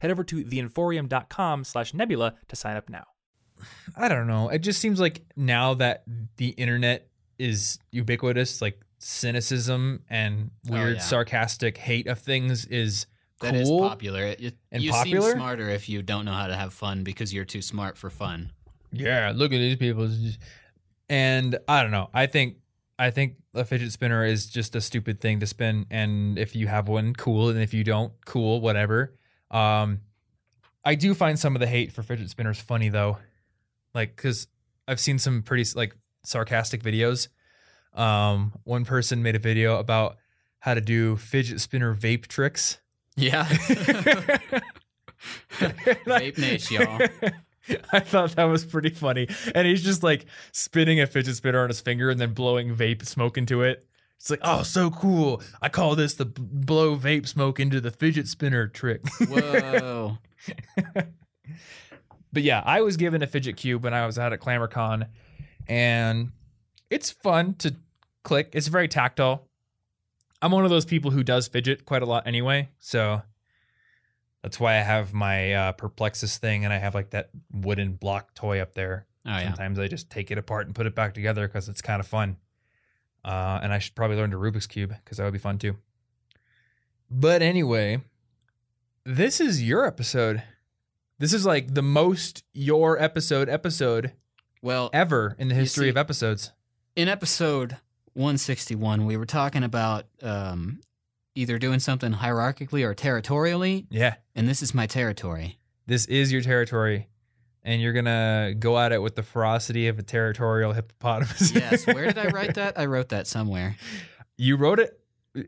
Head over to theinforium.com slash nebula to sign up now. I don't know. It just seems like now that the internet is ubiquitous, like cynicism and oh, weird yeah. sarcastic hate of things is That is cool. popular. It, you and you popular? seem smarter if you don't know how to have fun because you're too smart for fun. Yeah, look at these people. And I don't know. I think I think a fidget spinner is just a stupid thing to spin. And if you have one, cool. And if you don't, cool, whatever. Um, I do find some of the hate for fidget spinners funny though, like because I've seen some pretty like sarcastic videos. Um, one person made a video about how to do fidget spinner vape tricks. Yeah. Vape Nation, y'all. I thought that was pretty funny. And he's just like spinning a fidget spinner on his finger and then blowing vape smoke into it. It's like, oh, so cool. I call this the b- blow vape smoke into the fidget spinner trick. Whoa. but yeah, I was given a fidget cube when I was out at ClamorCon, and it's fun to click. It's very tactile. I'm one of those people who does fidget quite a lot anyway, so that's why I have my uh, Perplexus thing, and I have like that wooden block toy up there. Oh yeah. Sometimes I just take it apart and put it back together because it's kind of fun. Uh, and I should probably learn to Rubik's Cube because that would be fun too. But anyway, this is your episode. This is like the most your episode episode Well, ever in the history see- of episodes. in episode 161, we were talking about um, either doing something hierarchically or territorially, Yeah, and this is my territory. this is your territory, and you're gonna go at it with the ferocity of a territorial hippopotamus. Yes. Where did I write that? I wrote that somewhere. You wrote it.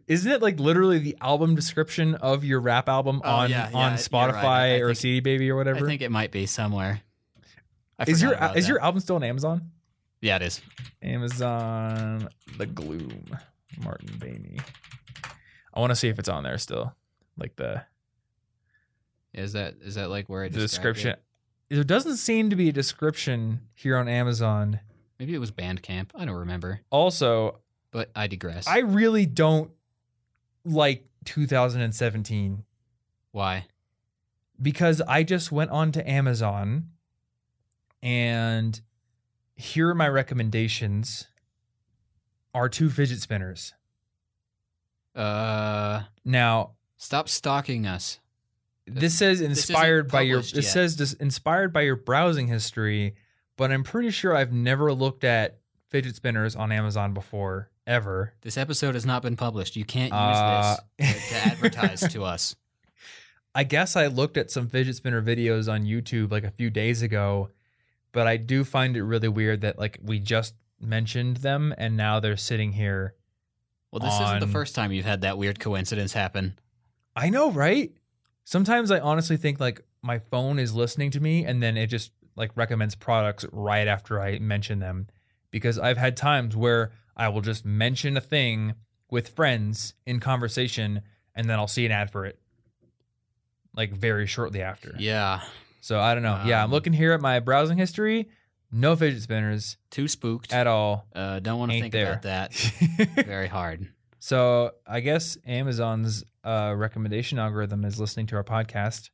Isn't it like literally the album description of your rap album Oh, on yeah, on Spotify right. Or think- CD Baby or whatever? I think it might be somewhere. Is your is that. your album still on Amazon? Yeah, it is. Amazon The Gloom, Martin Boehme. I want to see if it's on there still, like the Is that is that like where I the description. it? There doesn't seem to be a description here on Amazon. Maybe it was Bandcamp. I don't remember, Also, but I digress. I really don't like 2017 Why? because I just went on to Amazon and here are my recommendations are two fidget spinners. Uh, Now, stop stalking us. This says inspired by your it yet. says this inspired by your browsing history, but I'm pretty sure I've never looked at fidget spinners on Amazon before ever. This episode has not been published. You can't use Uh, this to, to advertise to us. I guess I looked at some fidget spinner videos on YouTube like a few days ago, but I do find it really weird that like we just mentioned them and now they're sitting here. Well, this isn't the first time you've had that weird coincidence happen. I know, right? Sometimes I honestly think like my phone is listening to me and then it just like recommends products right after I mention them because I've had times where I will just mention a thing with friends in conversation and then I'll see an ad for it like very shortly after. Yeah, So I don't know. yeah, I'm Um, looking here at my browsing history. No fidget spinners too spooked. at all. Uh, don't want to think there. about that very hard. So I guess Amazon's uh, recommendation algorithm is listening to our podcast.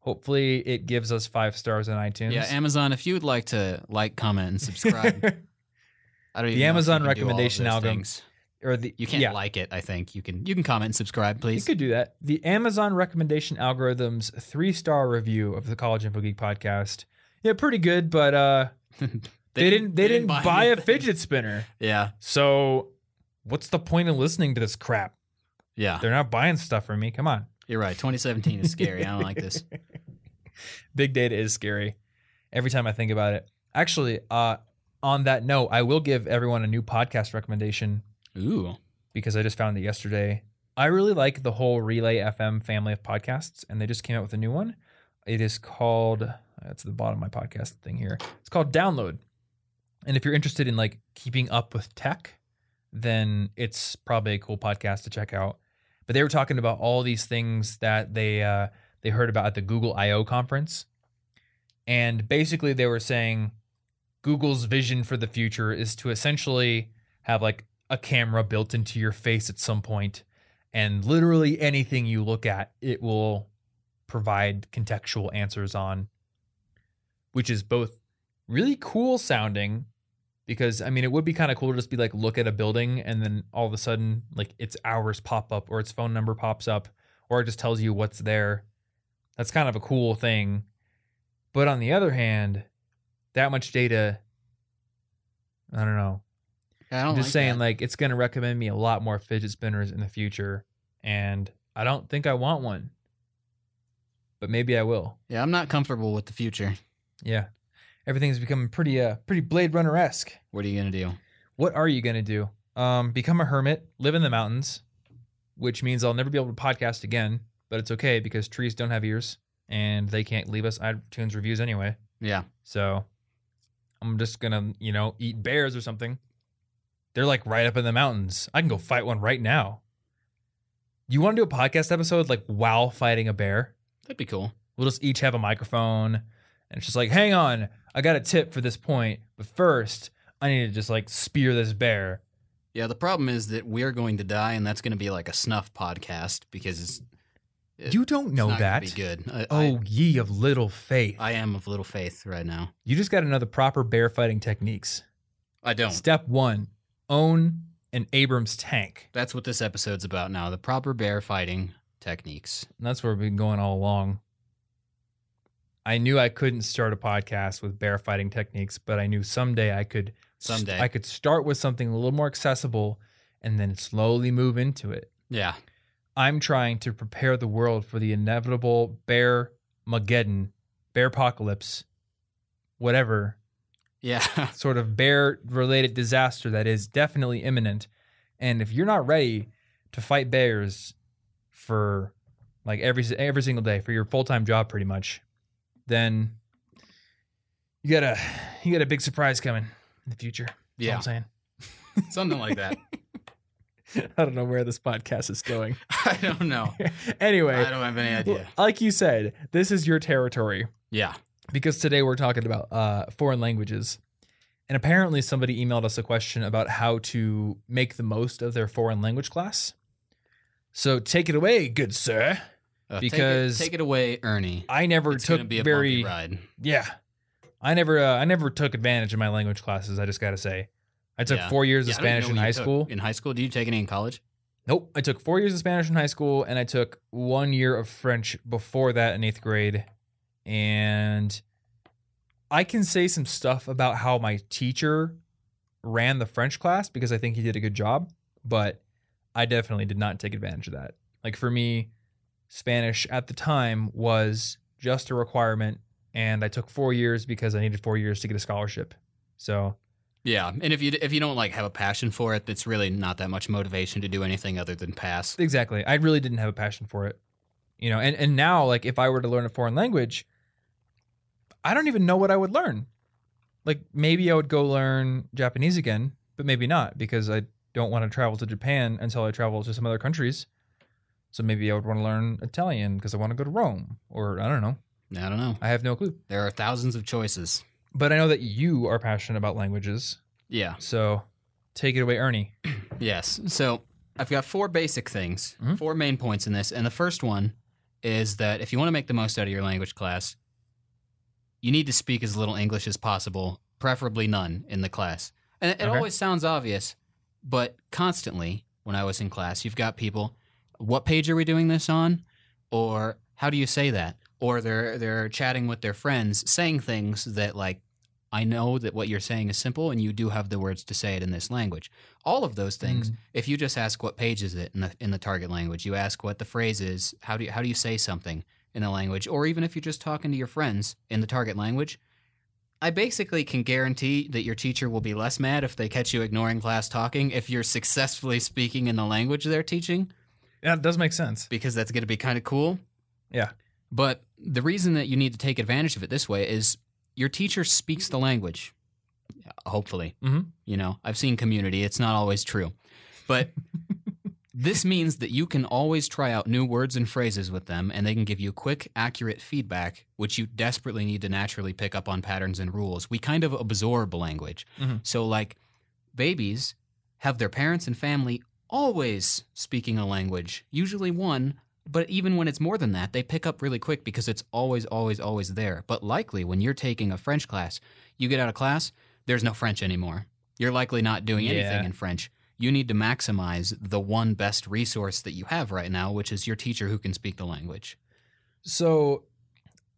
Hopefully, it gives us five stars on iTunes. Yeah, Amazon, if you would like to like, comment, and subscribe, I don't even The Amazon you can do all of recommendation those algorithm- things. or the You can't yeah, like it. I think you can. You can comment and subscribe, please. you could do that. The Amazon recommendation algorithm's three star review of the College Info Geek podcast. Yeah, pretty good, but uh, they, didn't they, didn't, buy, a fidget spinner. Yeah, So, what's the point of listening to this crap? yeah. They're not buying stuff from me. Come on. You're right. 2017 is scary. I don't like this. Big data is scary. Every time I think about it. Actually, uh, on that note, I will give everyone a new podcast recommendation Ooh. because I just found it yesterday. I really like the whole Relay FM family of podcasts, and they just came out with a new one. It is called. That's the bottom of my podcast thing here. It's called Download. And if you're interested in like keeping up with tech, then it's probably a cool podcast to check out. But they were talking about all these things that they uh, they heard about at the Google I/O conference, and basically they were saying Google's vision for the future is to essentially have like a camera built into your face at some point, and literally anything you look at, it will provide contextual answers on, which is both really cool sounding because I mean it would be kind of cool to just be like look at a building and then all of a sudden like its hours pop up or its phone number pops up or it just tells you what's there. That's kind of a cool thing. But on the other hand, that much data I don't know. I don't I'm just like saying that. like it's going to recommend me a lot more fidget spinners in the future and I don't think I want one. But maybe I will. yeah, I'm not comfortable with the future. Yeah. Everything's becoming pretty uh pretty Blade Runner esque. What are you gonna do? What are you gonna do? Um, become a hermit, live in the mountains, which means I'll never be able to podcast again. But it's okay because trees don't have ears and they can't leave us iTunes reviews anyway. Yeah, So I'm just gonna, you know, eat bears or something. They're like right up in the mountains. I can go fight one right now. You want to do a podcast episode like while fighting a bear? that'd be cool. We'll just each have a microphone, and it's just like, hang on, I got a tip for this point, but first I need to just like spear this bear. Yeah, the problem is that we're going to die, and that's going to be like a snuff podcast because it's. it- you don't know not that. Be good. I, Oh, ye of little faith! I, I am of little faith right now. you just got to know the proper bear fighting techniques. I don't. Step one: own an Abrams tank. That's what this episode's about now. The proper bear fighting techniques. And that's where we've been going all along. I knew I couldn't start a podcast with bear fighting techniques, but I knew someday I could. Someday. I could start with something a little more accessible, and then slowly move into it. Yeah. I'm trying to prepare the world for the inevitable bear Mageddon, bear apocalypse, whatever Yeah. sort of bear related disaster that is definitely imminent. And if you're not ready to fight bears for like every every single day for your full time job, pretty much, then you got a you got a big surprise coming in the future. That's yeah. I'm saying. Something like that. I don't know where this podcast is going. I don't know. anyway, I don't have any idea. like you said, this is your territory Yeah. because today we're talking about uh, foreign languages. And apparently, somebody emailed us a question about how to make the most of their foreign language class. So take it away, good sir. Uh, Because- take it, take it away, Ernie. I never It's took be a very ride. yeah. I never uh, I never took advantage of my language classes. I just got to say, I took Yeah. four years Yeah, of I don't even Spanish in high school. In high school, did you take any in college? Nope, I took four years of Spanish in high school, and I took one year of French before that in eighth grade. And I can say some stuff about how my teacher ran the French class because I think he did a good job, but I definitely did not take advantage of that. Like for me, Spanish at the time was just a requirement, and I took four years because I needed four years to get a scholarship. So Yeah, and if you if you don't like have a passion for it, it's really not that much motivation to do anything other than pass. Exactly. I really didn't have a passion for it. You know, and, and now like if I were to learn a foreign language, I don't even know what I would learn. Like maybe I would go learn Japanese again, but maybe not because I don't want to travel to Japan until I travel to some other countries. So maybe I would want to learn Italian because I want to go to Rome or I don't know. I don't know. I have no clue. There are thousands of choices. But I know that you are passionate about languages. Yeah. So take it away, Ernie. Yes. So I've got four basic things, Mhm. four main points in this, and the first one is that if you want to make the most out of your language class, you need to speak as little English as possible, preferably none in the class. And it Okay. always sounds obvious, but constantly when I was in class, you've got people, what page are we doing this on? Or how do you say that? Or they're they're chatting with their friends, saying things that like I know that what you're saying is simple and you do have the words to say it in this language. All of those things, mm. if you just ask what page is it in the in the target language, you ask what the phrase is, how do you, how do you say something in the language, or even if you're just talking to your friends in the target language, I basically can guarantee that your teacher will be less mad if they catch you ignoring class talking if you're successfully speaking in the language they're teaching. Yeah, it does make sense. because that's going to be kind of cool. Yeah. But the reason that you need to take advantage of it this way is your teacher speaks the language. Hopefully. Mhm. You know, I've seen community, it's not always true. But this means that you can always try out new words and phrases with them, and they can give you quick, accurate feedback, which you desperately need to naturally pick up on patterns and rules. We kind of absorb language. Mhm. So, like, babies have their parents and family always speaking a language, usually one, but even when it's more than that, they pick up really quick because it's always, always, always there. But likely, when you're taking a French class, you get out of class, there's no French anymore. You're likely not doing anything in French. You need to maximize the one best resource that you have right now, which is your teacher who can speak the language. So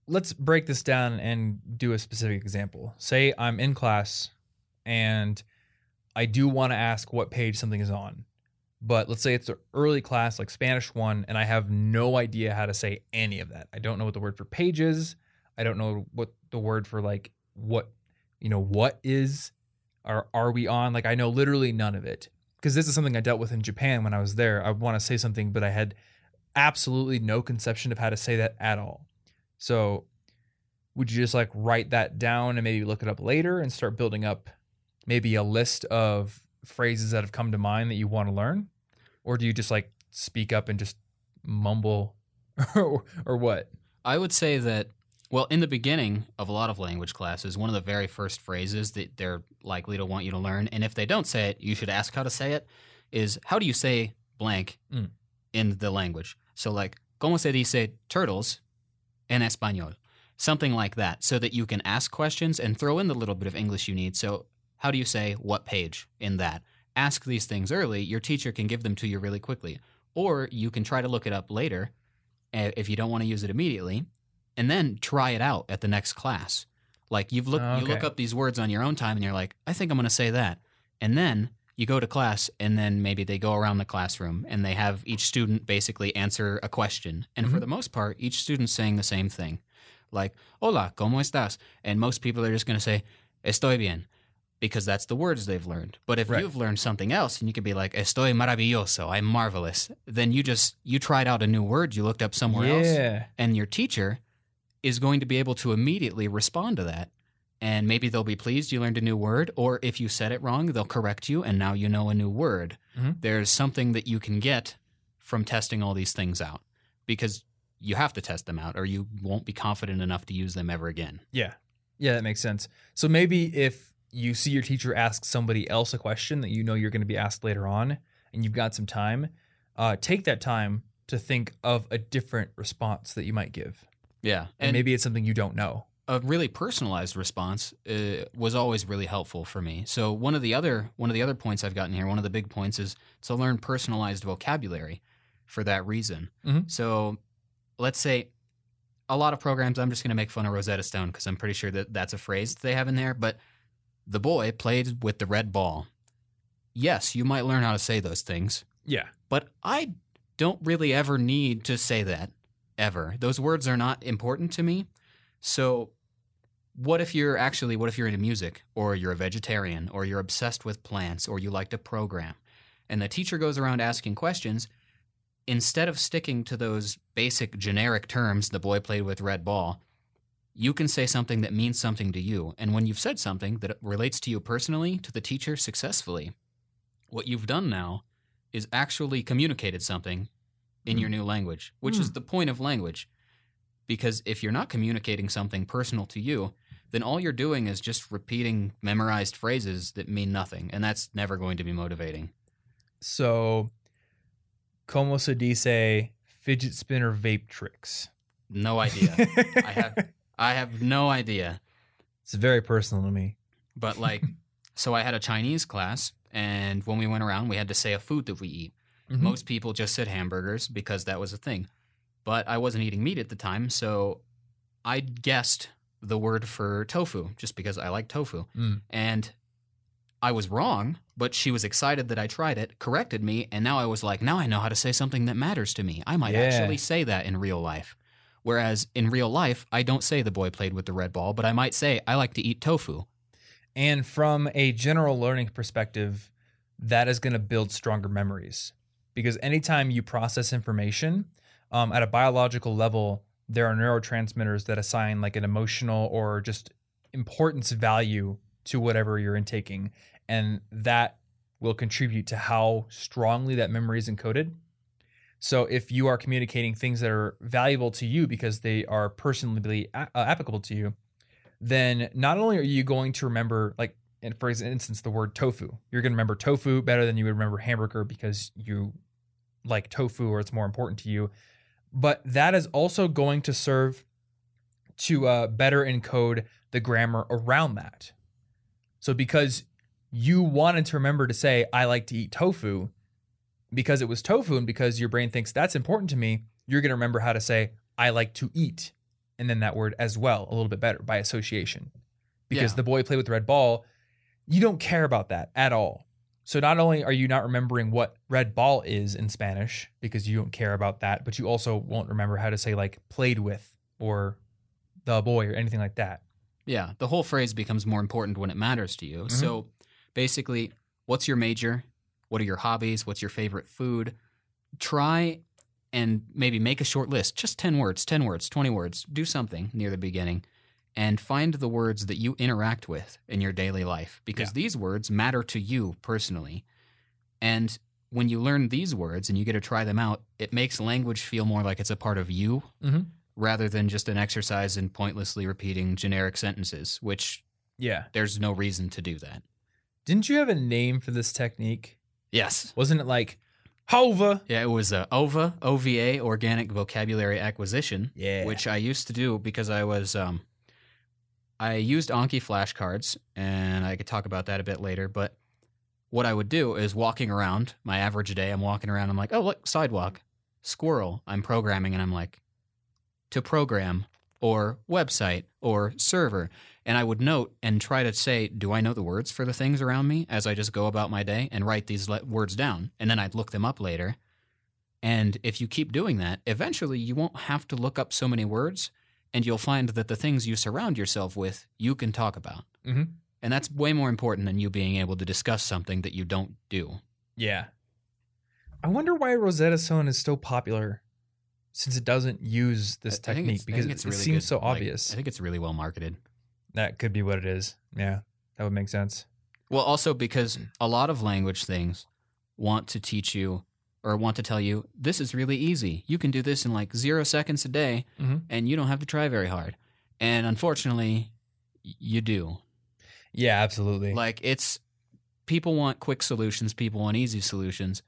let's break this down and do a specific example. Say I'm in class and I do want to ask what page something is on. But let's say it's an early class like Spanish 1 and I have no idea how to say any of that. I don't know what the word for page is. I don't know what the word for like what you know what is or are we on like I know literally none of it. Because this is something I dealt with in Japan when I was there. I want to say something but I had absolutely no conception of how to say that at all. So, would you just like write that down and maybe look it up later and start building up maybe a list of phrases that have come to mind that you want to learn? Or do you just like speak up and just mumble or, or what? I would say that, well, in the beginning of a lot of language classes, one of the very first phrases that they're likely to want you to learn, and if they don't say it, you should ask how to say it, is how do you say blank Mm. in the language? So, like, ¿Cómo se dice turtles en español? Something like that, so that you can ask questions and throw in the little bit of English you need. So, how do you say what page in that? Ask these things early. Your teacher can give them to you really quickly. Or you can try to look it up later eh, if you don't want to use it immediately, and then try it out at the next class. Like you've looked, you look up these words on your own time, and you're like, I think I'm going to say that, and then you go to class, and then maybe they go around the classroom, and they have each student basically answer a question, and for Mhm. the most part, each student's saying the same thing, like "Hola, cómo estás?" and most people are just going to say "Estoy bien." Because that's the words they've learned. But if Right. you've learned something else and you could be like, estoy maravilloso, I'm marvelous, then you just, you tried out a new word you looked up somewhere else and your teacher is going to be able to immediately respond to that. And maybe they'll be pleased you learned a new word, or if you said it wrong, they'll correct you, and now you know a new word. Mhm. There's something that you can get from testing all these things out because you have to test them out, or you won't be confident enough to use them ever again. Yeah. Yeah, that makes sense. So maybe if you see your teacher ask somebody else a question that you know you're going to be asked later on and you've got some time, uh, take that time to think of a different response that you might give. Yeah. And, maybe it's something you don't know. a really personalized response uh, was always really helpful for me. So one of the other one of the other points I've gotten here, one of the big points is to learn personalized vocabulary for that reason. Mhm. So let's say a lot of programs I'm just going to make fun of Rosetta Stone because I'm pretty sure that that's a phrase that they have in there, but the boy played with the red ball. Yes, you might learn how to say those things, Yeah. but I don't really ever need to say that ever. Those words are not important to me. So what if you're actually what if you're into music or you're a vegetarian or you're obsessed with plants or you like to program and the teacher goes around asking questions instead of sticking to those basic generic terms the boy played with red ball you can say something that means something to you. And when you've said something that relates to you personally to the teacher successfully what you've done now is actually communicated something in your new language which is Hmm. the point of language. Because if you're not communicating something personal to you then all you're doing is just repeating memorized phrases that mean nothing and that's never going to be motivating. So, como se dice fidget spinner vape tricks? no idea. I have i have no idea It's very personal to me. but like so i had a chinese class and when we went around we had to say a food that we eat Mhm. most people just said hamburgers because that was a thing but i wasn't eating meat at the time so i guessed the word for tofu just because i like tofu Mm. and i was wrong but she was excited that i tried it corrected me and now i was like now i know how to say something that matters to me i might Yeah. actually say that in real life whereas in real life i don't say the boy played with the red ball but i might say i like to eat tofu And from a general learning perspective, that is going to build stronger memories because anytime you process information um, at a biological level, there are neurotransmitters that assign like an emotional or just importance value to whatever you're intaking. And that will contribute to how strongly that memory is encoded. So if you are communicating things that are valuable to you because they are personally a- uh, applicable to you, then not only are you going to remember, like, and for instance, the word tofu, you're going to remember tofu better than you would remember hamburger because you like tofu or it's more important to you. But that is also going to serve to uh, better encode the grammar around that. So because you wanted to remember to say, I like to eat tofu, because it was tofu and because your brain thinks that's important to me, you're going to remember how to say, I like to eat. And then that word as well, a little bit better by association. Because Yeah. the boy played with the red ball, you don't care about that at all. So not only are you not remembering what red ball is in Spanish because you don't care about that, but you also won't remember how to say like played with or the boy or anything like that. Yeah, the whole phrase becomes more important when it matters to you. Mm-hmm. So basically, what's your major? What are your hobbies? What's your favorite food? Try and maybe make a short list, just 10 words, 10 words, 20 words. Do something near the beginning and find the words that you interact with in your daily life because Yeah. these words matter to you personally. And when you learn these words and you get to try them out, it makes language feel more like it's a part of you Mhm. rather than just an exercise in pointlessly repeating generic sentences, which Yeah. there's no reason to do that. Didn't you have a name for this technique? Yes. Wasn't it like Hova? Yeah, it was uh, OVA, OVA, Organic Vocabulary Acquisition, Yeah. which I used to do because I was um, I used Anki flashcards, and I could talk about that a bit later. But what I would do is walking around my average day. I'm walking around. I'm like, oh look, sidewalk, squirrel. I'm programming, and I'm like, to program or website or server. And I would note and try to say, do I know the words for the things around me as I just go about my day and write these le- words down? And then I'd look them up later. And if you keep doing that, eventually you won't have to look up so many words and you'll find that the things you surround yourself with, you can talk about. Mhm. And that's way more important than you being able to discuss something that you don't do. Yeah. I wonder why Rosetta Stone is so popular since it doesn't use this I- technique I because it, really seems good. so Like, obvious. I think it's really well marketed. that could be what it is. Yeah. That would make sense. Well, also because a lot of language things want to teach you or want to tell you this is really easy. You can do this in like zero seconds a day Mhm. and you don't have to try very hard. And unfortunately, you do. Yeah, absolutely. Like it's people want quick solutions, people want easy solutions,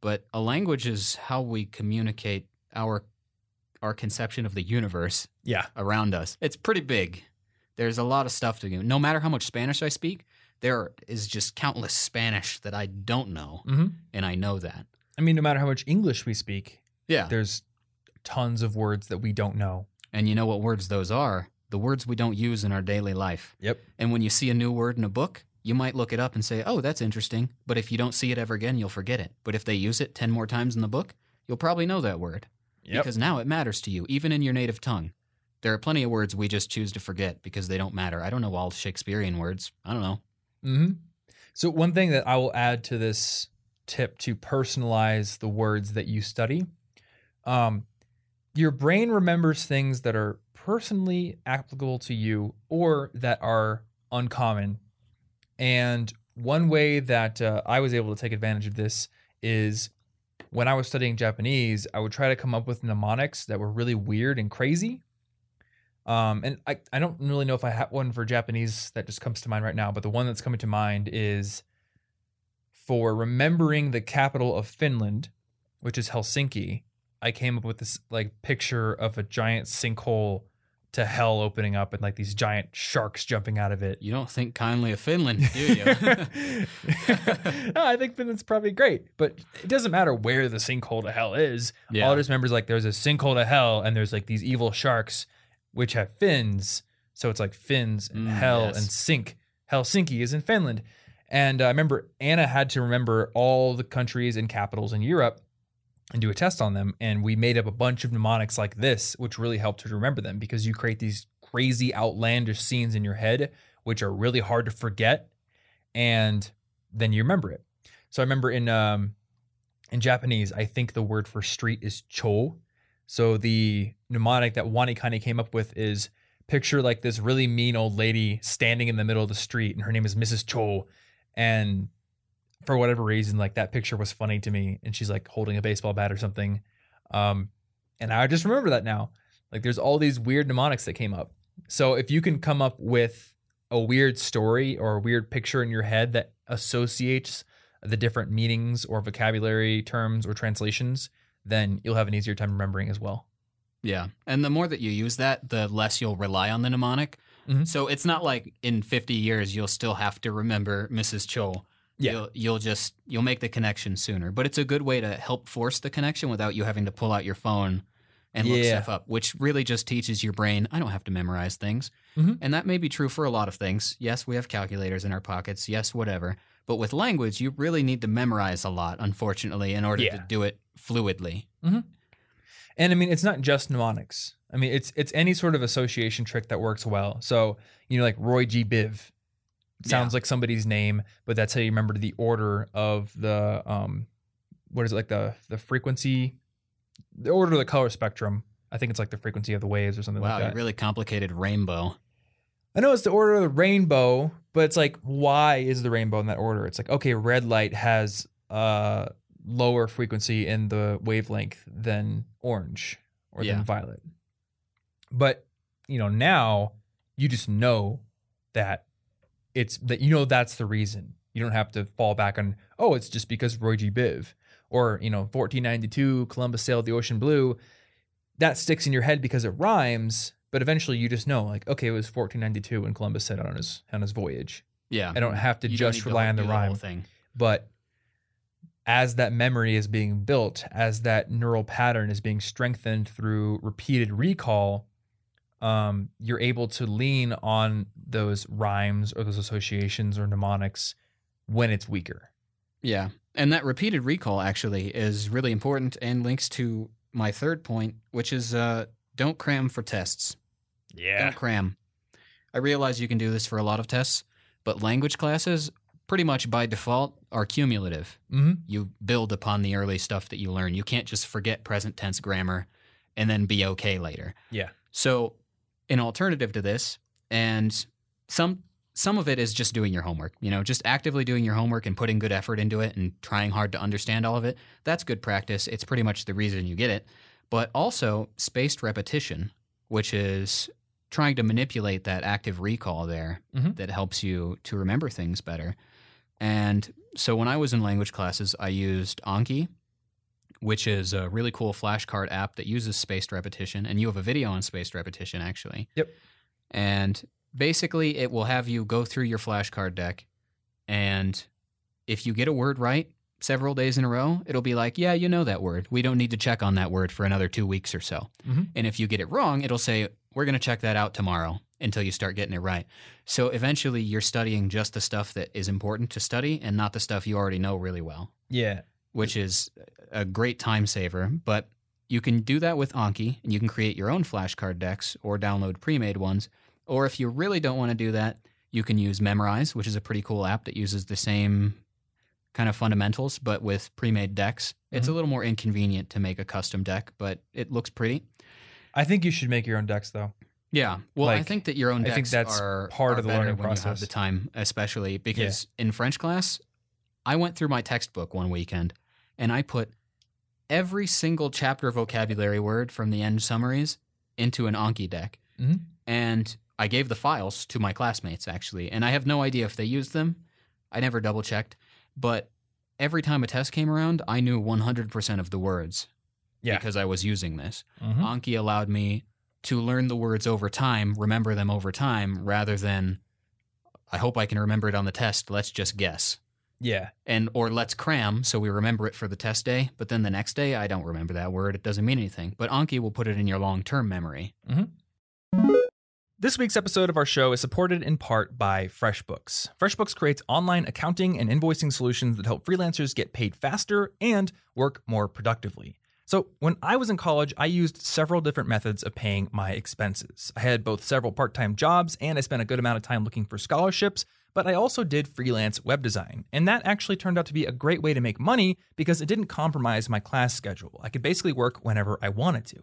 but a language is how we communicate our our conception of the universe yeah. around us. It's pretty big. There's a lot of stuff to do. No matter how much Spanish I speak, there is just countless Spanish that I don't know, hmm and I know that. I mean, no matter how much English we speak, Yeah. there's tons of words that we don't know. And you know what words those are? The words we don't use in our daily life. Yep. And when you see a new word in a book, you might look it up and say, oh, that's interesting. But if you don't see it ever again, you'll forget it. But if they use it 10 more times in the book, you'll probably know that word. Yep. Because now it matters to you, even in your native tongue. There are plenty of words we just choose to forget because they don't matter. I don't know all Shakespearean words. I don't know. hmm So one thing that I will add to this tip to personalize the words that you study, um, your brain remembers things that are personally applicable to you or that are uncommon. And one way that uh, I was able to take advantage of this is when I was studying Japanese, I would try to come up with mnemonics that were really weird and crazy. Um, and I, I don't really know if I have one for Japanese that just comes to mind right now, but the one that's coming to mind is for remembering the capital of Finland, which is Helsinki. I came up with this like picture of a giant sinkhole to hell opening up and like these giant sharks jumping out of it. You don't think kindly of Finland, do you? no, I think Finland's probably great, but it doesn't matter where the sinkhole to hell is. Yeah. All I just remember is like there's a sinkhole to hell, and there's like these evil sharks which have fins. So it's like fins and Mm, hell yes. and sink. Helsinki is in Finland. And uh, I remember Anna had to remember all the countries and capitals in Europe and do a test on them. And we made up a bunch of mnemonics like this, which really helped her to remember them because you create these crazy, outlandish scenes in your head, which are really hard to forget. And then you remember it. So I remember in um, in Japanese, I think the word for street is cho. So the mnemonic that WaniKani came up with is picture like this really mean old lady standing in the middle of the street, and her name is Mrs. Cho. And for whatever reason, like that picture was funny to me, and she's like holding a baseball bat or something. Um, and I just remember that now. Like there's all these weird mnemonics that came up. So if you can come up with a weird story or a weird picture in your head that associates the different meanings or vocabulary terms or translations, then you'll have an easier time remembering as well. Yeah. And the more that you use that, the less you'll rely on the mnemonic. Mhm. So it's not like in 50 years you'll still have to remember Mrs. Cho. Yeah. You'll, you'll just you'll make the connection sooner. But it's a good way to help force the connection without you having to pull out your phone and look Yeah. stuff up, which really just teaches your brain I don't have to memorize things. Mhm. And that may be true for a lot of things. Yes, we have calculators in our pockets. Yes, whatever. But with language, you really need to memorize a lot, unfortunately, in order Yeah. to do it fluidly. And I mean, it's not just mnemonics. I mean, it's it's any sort of association trick that works well. So you know, like Roy G. Biv sounds like somebody's name, but that's how you remember the order of the um, what is it like the the frequency, the order of the color spectrum. I think it's like the frequency of the waves or something Wow, like that. really complicated rainbow. I know it's the order of the rainbow, but it's like why is the rainbow in that order? It's like okay, red light has uh lower frequency in the wavelength than orange or Yeah. than violet. But you know, now you just know that it's that you know that's the reason. You don't have to fall back on oh, it's just because Roy G. Biv or you know 1492 Columbus sailed the ocean blue. That sticks in your head because it rhymes, but eventually you just know like okay, it was 1492 when Columbus set out on his on his voyage. Yeah. I don't have to You just need to rely on the rhyme, thing. but as that memory is being built, as that neural pattern is being strengthened through repeated recall, um, you're able to lean on those rhymes or those associations or mnemonics when it's weaker. Yeah. And that repeated recall actually is really important and links to my third point, which is uh, don't cram for tests. Yeah. Don't cram. I realize you can do this for a lot of tests, but language classes, pretty much by default, are cumulative. hmm You build upon the early stuff that you learn. You can't just forget present tense grammar and then be okay later. Yeah. So, an alternative to this, and some some of it is just doing your homework. You know, just actively doing your homework and putting good effort into it and trying hard to understand all of it. That's good practice. It's pretty much the reason you get it. But also spaced repetition, which is trying to manipulate that active recall there Mhm. that helps you to remember things better. And so when I was in language classes, I used Anki, which is a really cool flashcard app that uses spaced repetition. And you have a video on spaced repetition, actually. Yep. And basically, it will have you go through your flashcard deck. And if you get a word right several days in a row, it'll be like, yeah, you know that word. We don't need to check on that word for another two weeks or so. Mhm. And if you get it wrong, it'll say, we're going to check that out tomorrow until you start getting it right. So eventually, you're studying just the stuff that is important to study and not the stuff you already know really well Yeah. Which is a great time saver. But you can do that with Anki, and you can create your own flashcard decks or download pre-made ones. Or if you really don't want to do that, you can use Memrise, which is a pretty cool app that uses the same kind of fundamentals, but with pre-made decks. It's a Mhm. little more inconvenient to make a custom deck, but it looks pretty. I think you should make your own decks though. Yeah, well, I think that your own I decks think that's are part are of the learning when you have process. the time, especially because in French class, I went through my textbook one weekend and I put every single chapter vocabulary word from the end summaries into an Anki deck, Mhm. and I gave the files to my classmates actually, and I have no idea if they used them. I never double checked, but every time a test came around, I knew 100% of the words Yeah. because I was using this. Mhm. Anki allowed me to learn the words over time, remember them over time, rather than I hope I can remember it on the test. Let's just guess. Yeah. And or let's cram so we remember it for the test day, but then the next day I don't remember that word. It doesn't mean anything. But Anki will put it in your long-term memory. Mm-hmm. This week's episode of our show is supported in part by FreshBooks. FreshBooks creates online accounting and invoicing solutions that help freelancers get paid faster and work more productively. So, when I was in college, I used several different methods of paying my expenses. I had both several part time jobs and I spent a good amount of time looking for scholarships, but I also did freelance web design, and that actually turned out to be a great way to make money because it didn't compromise my class schedule. I could basically work whenever I wanted to.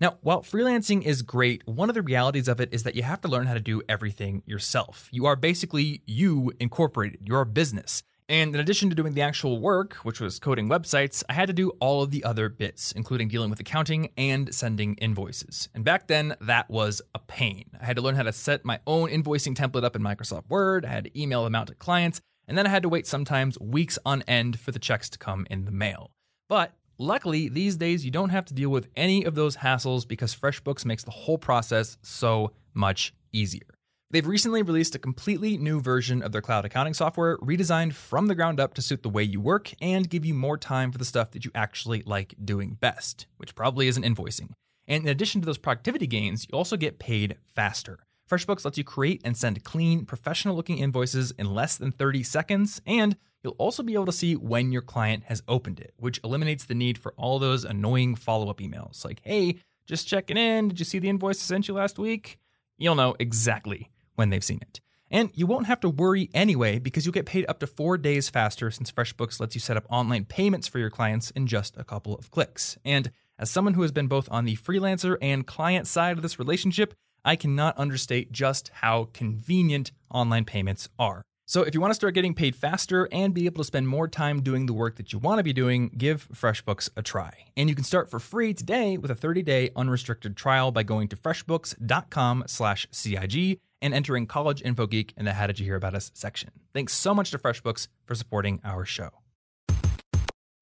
Now, while freelancing is great, one of the realities of it is that you have to learn how to do everything yourself. You are basically you incorporated, you're a business. And in addition to doing the actual work, which was coding websites, I had to do all of the other bits, including dealing with accounting and sending invoices. And back then, that was a pain. I had to learn how to set my own invoicing template up in Microsoft Word, I had to email them out to clients, and then I had to wait sometimes weeks on end for the checks to come in the mail. But luckily, these days you don't have to deal with any of those hassles because FreshBooks makes the whole process so much easier. They've recently released a completely new version of their cloud accounting software, redesigned from the ground up to suit the way you work and give you more time for the stuff that you actually like doing best, which probably isn't invoicing. And in addition to those productivity gains, you also get paid faster. FreshBooks lets you create and send clean, professional looking invoices in less than 30 seconds, and you'll also be able to see when your client has opened it, which eliminates the need for all those annoying follow up emails like, hey, just checking in. Did you see the invoice I sent you last week? You'll know exactly when they've seen it. And you won't have to worry anyway because you'll get paid up to four days faster since FreshBooks lets you set up online payments for your clients in just a couple of clicks. And as someone who has been both on the freelancer and client side of this relationship, I cannot understate just how convenient online payments are. So, if you want to start getting paid faster and be able to spend more time doing the work that you want to be doing, give FreshBooks a try. And you can start for free today with a 30-day unrestricted trial by going to freshbooks.com/cig and entering College Info Geek in the How Did You Hear About Us section. Thanks so much to FreshBooks for supporting our show.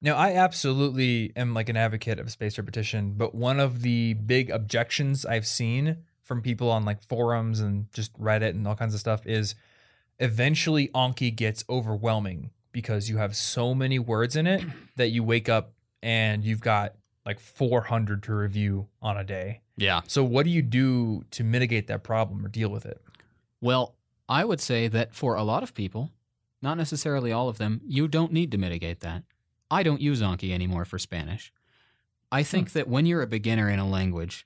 Now, I absolutely am like an advocate of spaced repetition, but one of the big objections I've seen from people on like forums and just Reddit and all kinds of stuff is eventually Anki gets overwhelming because you have so many words in it that you wake up and you've got like 400 to review on a day. Yeah. So, what do you do to mitigate that problem or deal with it? Well, I would say that for a lot of people, not necessarily all of them, you don't need to mitigate that. I don't use Anki anymore for Spanish. I think hmm. that when you're a beginner in a language,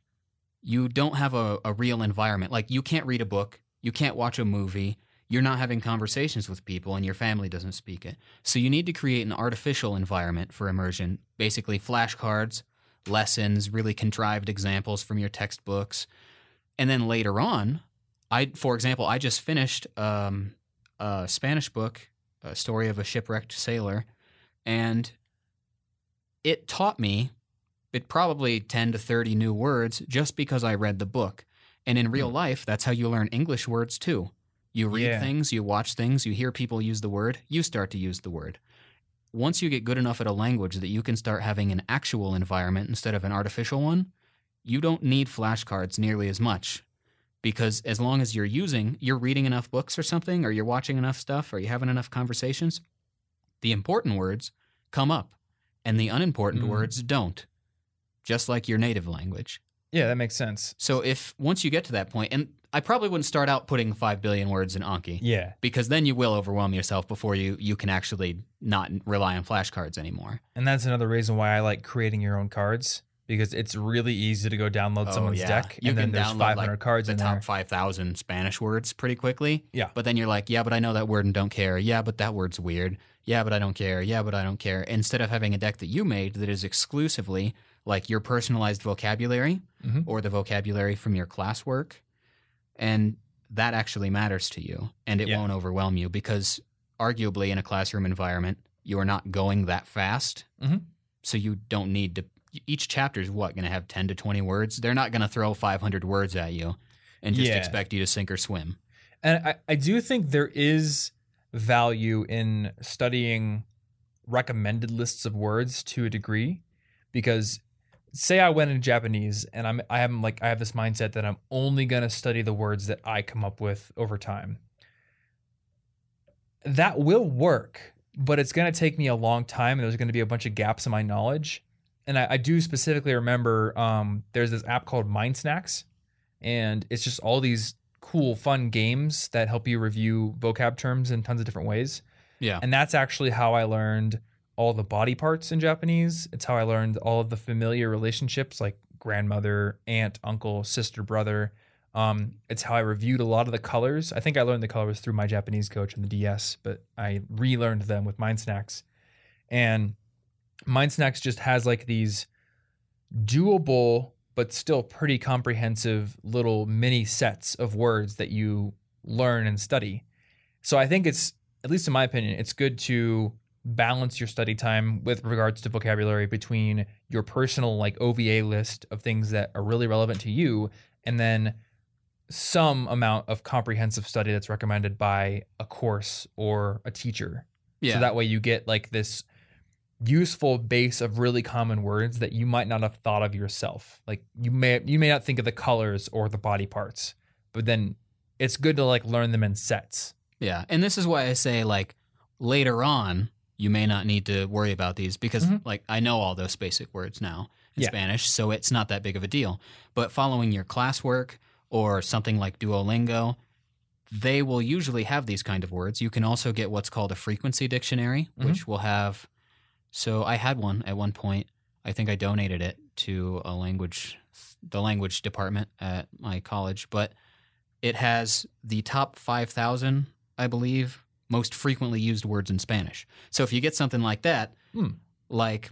you don't have a, a real environment. Like, you can't read a book, you can't watch a movie, you're not having conversations with people, and your family doesn't speak it. So, you need to create an artificial environment for immersion, basically, flashcards, lessons, really contrived examples from your textbooks. And then later on, I, for example, I just finished um, a Spanish book, a story of a shipwrecked sailor, and it taught me it probably 10 to 30 new words just because I read the book. And in real life, that's how you learn English words too. You read Yeah. things, you watch things, you hear people use the word, you start to use the word. Once you get good enough at a language that you can start having an actual environment instead of an artificial one, you don't need flashcards nearly as much because as long as you're using, you're reading enough books or something, or you're watching enough stuff, or you're having enough conversations, the important words come up and the unimportant Mm. words don't, just like your native language. Yeah, that makes sense. So if once you get to that point, and I probably wouldn't start out putting 5 billion words in Anki Yeah. because then you will overwhelm yourself before you, you can actually not rely on flashcards anymore. And that's another reason why I like creating your own cards because it's really easy to go download Oh, someone's yeah. deck You and then there's download, 500 like, cards the in top 5,000 Spanish words pretty quickly. Yeah. But then you're like, yeah, but I know that word and don't care. Yeah, but that word's weird. Yeah, but I don't care. Yeah, but I don't care. Instead of having a deck that you made that is exclusively like your personalized vocabulary Mhm. or the vocabulary from your classwork, and that actually matters to you and it Yeah. won't overwhelm you because arguably in a classroom environment, you are not going that fast. Mhm. So you don't need to. Each chapter is what going to have ten to twenty words. They're not going to throw five hundred words at you and just Yeah. expect you to sink or swim. And I, I do think there is value in studying recommended lists of words to a degree because say I went in Japanese and I'm I am like I have this mindset that I'm only going to study the words that I come up with over time. That will work, but it's going to take me a long time and there's going to be a bunch of gaps in my knowledge. And I, I do specifically remember um, there's this app called MindSnacks, and it's just all these cool, fun games that help you review vocab terms in tons of different ways. Yeah. And that's actually how I learned all the body parts in Japanese. It's how I learned all of the familiar relationships like grandmother, aunt, uncle, sister, brother. Um, it's how I reviewed a lot of the colors. I think I learned the colors through my Japanese coach and the DS, but I relearned them with MindSnacks. And MindSnacks just has like these doable but still pretty comprehensive little mini sets of words that you learn and study. So I think it's at least in my opinion, it's good to balance your study time with regards to vocabulary between your personal like OVA list of things that are really relevant to you and then some amount of comprehensive study that's recommended by a course or a teacher. Yeah. So that way you get like this useful base of really common words that you might not have thought of yourself. Like you may you may not think of the colors or the body parts, but then it's good to like learn them in sets. Yeah, and this is why I say like later on you may not need to worry about these because Mhm. like I know all those basic words now in Yeah. Spanish, so it's not that big of a deal. But following your classwork or something like Duolingo, they will usually have these kind of words. You can also get what's called a frequency dictionary, Mhm. which will have so I had one at one point. I think I donated it to a language the language department at my college, but it has the top 5000 I believe, most frequently used words in Spanish. So if you get something like that, Hmm. like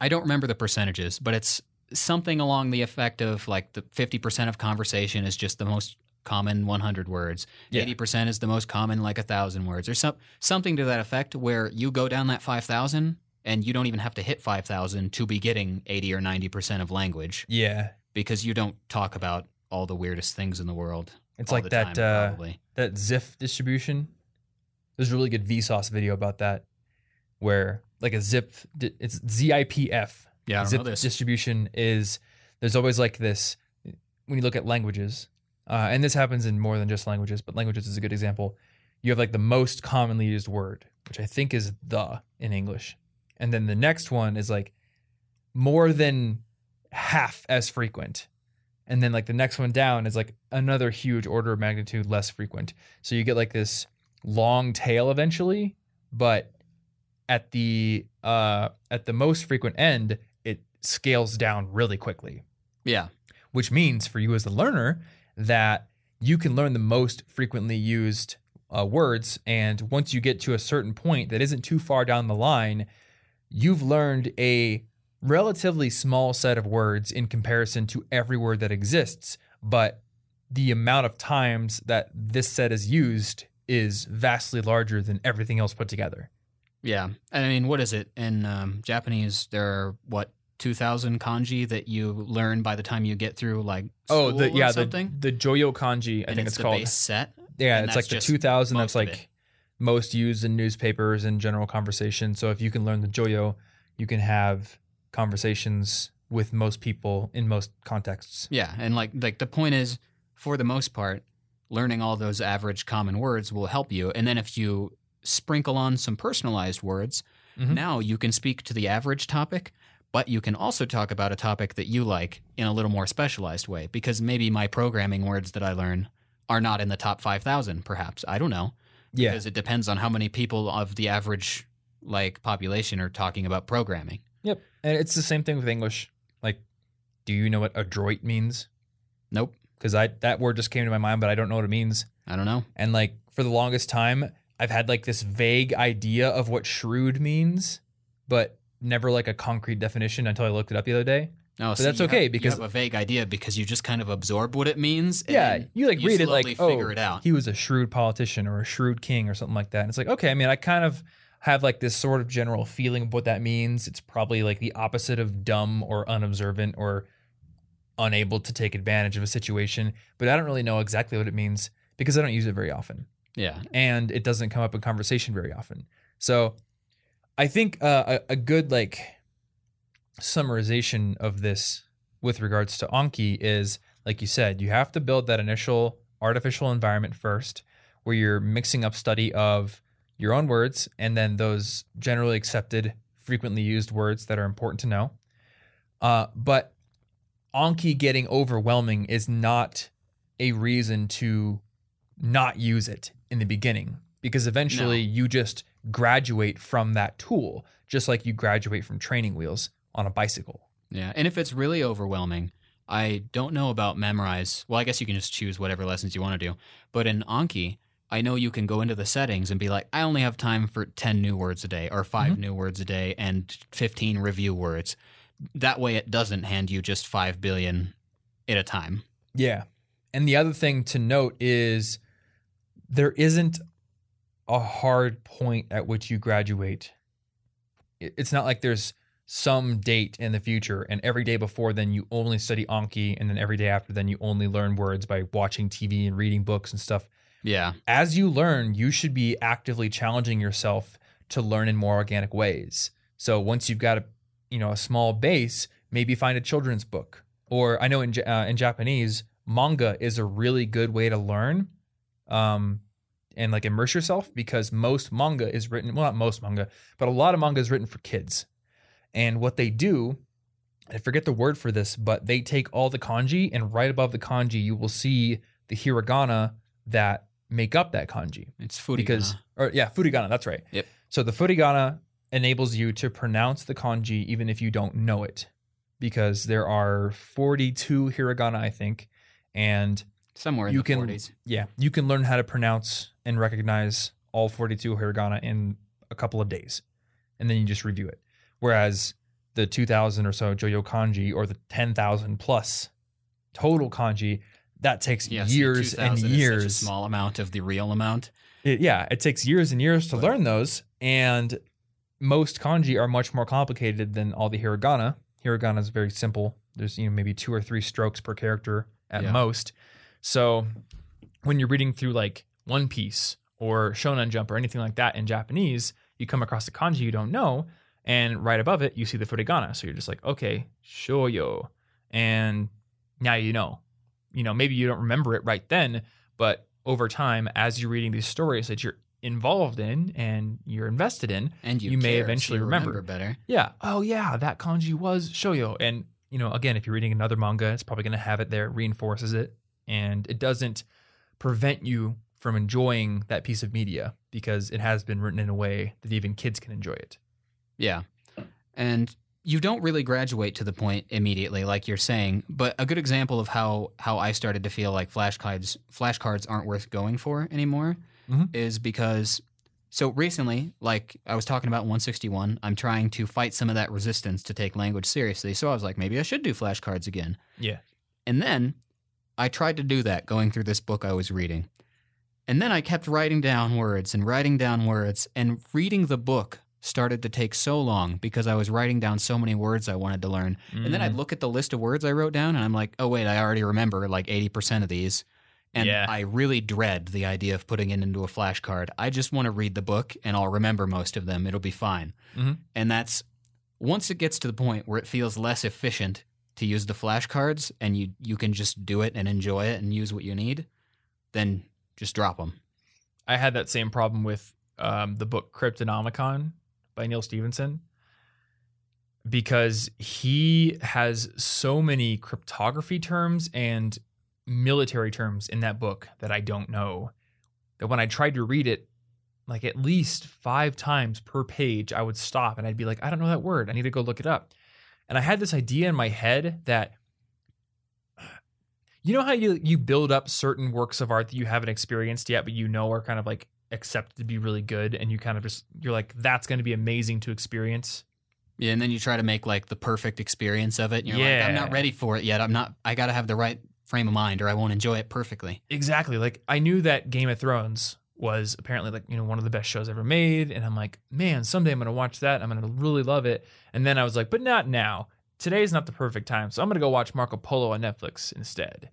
I don't remember the percentages, but it's something along the effect of like the 50% of conversation is just the most common 100 words. Yeah. 80% is the most common like a 1000 words or some, something to that effect where you go down that 5000 and you don't even have to hit 5000 to be getting 80 or 90% of language Yeah. because you don't talk about all the weirdest things in the world. It's like that time, uh, probably. that Zipf distribution. There's a really good Vsauce video about that, where like a zip, it's ZIPF. Yeah, Zipf distribution is there's always like this when you look at languages, uh, and this happens in more than just languages, but languages is a good example. You have like the most commonly used word, which I think is the in English, and then the next one is like more than half as frequent. And then like the next one down is like another huge order of magnitude less frequent. So you get like this long tail eventually, but at the uh at the most frequent end, it scales down really quickly, yeah. which means for you as the learner that you can learn the most frequently used uh, words and once you get to a certain point that isn't too far down the line, you've learned a relatively small set of words in comparison to every word that exists, but the amount of times that this set is used is vastly larger than everything else put together. Yeah, I mean, what is it in um, Japanese? There are what two thousand kanji that you learn by the time you get through like Oh, the yeah, the, something. the Joyo kanji, I and think it's, it's, the called. base set. yeah, and it's like the 2000 that's like. Most used in newspapers and general conversation. So if you can learn the Joyo, you can have conversations with most people in most contexts. Yeah, and like like the point is, for the most part, learning all those average common words will help you. And then if you sprinkle on some personalized words, Mhm. now you can speak to the average topic. But you can also talk about a topic that you like in a little more specialized way because maybe my programming words that I learn are not in the top 5,000, perhaps. I don't know. Yeah. because it depends on how many people of the average like population are talking about programming. Yep. And it's the same thing with English. Like, do you know what adroit means? Nope, Because I that word just came to my mind, but I don't know what it means. I don't know. And like for the longest time, I've had like this vague idea of what shrewd means, but never like a concrete definition until I looked it up the other day. No, so that's okay, because- you have a vague idea because you just kind of absorb what it means. yeah, you like you read it like, slowly oh, figure it out. he was a shrewd politician or a shrewd king or something like that. And it's like, okay, I mean, I kind of have like this sort of general feeling of what that means. It's probably like the opposite of dumb or unobservant or unable to take advantage of a situation, but I don't really know exactly what it means because I don't use it very often. yeah, and it doesn't come up in conversation very often. So I think uh, a, a good like summarization of this with regards to Anki is like you said, you have to build that initial artificial environment first where you're mixing up study of your own words and then those generally accepted frequently used words that are important to know. Uh, but Anki getting overwhelming is not a reason to not use it in the beginning because eventually you just graduate from that tool, just like you graduate from training wheels on a bicycle. yeah. And if it's really overwhelming, I don't know about Memrise. Well, I guess you can just choose whatever lessons you want to do. But in Anki, I know you can go into the settings and be like, I only have time for 10 new words a day or 5 Mhm. new words a day and 15 review words. That way it doesn't hand you just 5 billion at a time. Yeah. And the other thing to note is there isn't a hard point at which you graduate. It's not like there's some date in the future and every day before then you only study Anki and then every day after then you only learn words by watching TV and reading books and stuff. Yeah. As you learn, you should be actively challenging yourself to learn in more organic ways. So once you've got a you know a small base, maybe find a children's book. Or I know in uh, in Japanese, manga is a really good way to learn, um, and like immerse yourself because most manga is written. Well, not most manga, but a lot of manga is written for kids. And what they do, I forget the word for this, but they take all the kanji and right above the kanji, you will see the hiragana that make up that kanji It's furigana. because or yeah, furigana, that's right. Yep. So the furigana enables you to pronounce the kanji even if you don't know it because there are 42 hiragana I think and somewhere in you the can 40s. yeah, you can learn how to pronounce and recognize all 42 hiragana in a couple of days. And then you just review it. Whereas the 2000 or so Joyo kanji or the 10,000 plus total kanji that takes Yeah, so years and 2000 is years such a small amount of the real amount. it, yeah, it takes years and years to But- learn those, and most kanji are much more complicated than all the hiragana. Hiragana is very simple. There's you know maybe two or three strokes per character at Yeah. most. So when you're reading through like One Piece or Shonen Jump or anything like that in Japanese, you come across a kanji you don't know, and right above it you see the furigana. So you're just like, okay, shoyo, and now you know. You know, maybe you don't remember it right then, but over time, as you're reading these stories that you're involved in and you're invested in, And you, You may care, so eventually you remember. better. yeah, oh yeah, that kanji was shoyo. And you know, again, if you're reading another manga, it's probably going to have it there, it reinforces it, and it doesn't prevent you from enjoying that piece of media because it has been written in a way that even kids can enjoy it. Yeah. And you don't really graduate to the point immediately like you're saying, but a good example of how how I started to feel like flashcards flashcards aren't worth going for anymore Mhm. is because so recently, like I was talking about 161, I'm trying to fight some of that resistance to take language seriously. So I was like maybe I should do flashcards again. Yeah. And then I tried to do that going through this book I was reading. And then I kept writing down words and writing down words, and reading the book started to take so long because I was writing down so many words I wanted to learn. And then Mm. I'd look at the list of words I wrote down, and I'm like, oh, wait, I already remember like 80% of these. And Yeah. I really dread the idea of putting it into a flashcard. I just want to read the book and I'll remember most of them. It'll be fine. Mhm. And that's once it gets to the point where it feels less efficient to use the flashcards and you you can just do it and enjoy it and use what you need, then just drop them. I had that same problem with um, the book Cryptonomicon by Neal Stephenson because he has so many cryptography terms and military terms in that book that I don't know. That when I tried to read it, like at least five times per page, I would stop and I'd be like, I don't know that word. I need to go look it up. And I had this idea in my head that you know how you you build up certain works of art that you haven't experienced yet, but you know are kind of like accepted to be really good, and you kind of just you're like that's going to be amazing to experience. Yeah, and then you try to make like the perfect experience of it. You're like, I'm not ready for it yet. I'm not. I got to have the right frame of mind, or I won't enjoy it perfectly. Exactly. Like I knew that Game of Thrones was apparently like you know one of the best shows ever made, and I'm like, man, someday I'm gonna watch that. I'm gonna really love it. And then I was like, but not now. Today's not the perfect time, so I'm gonna go watch Marco Polo on Netflix instead.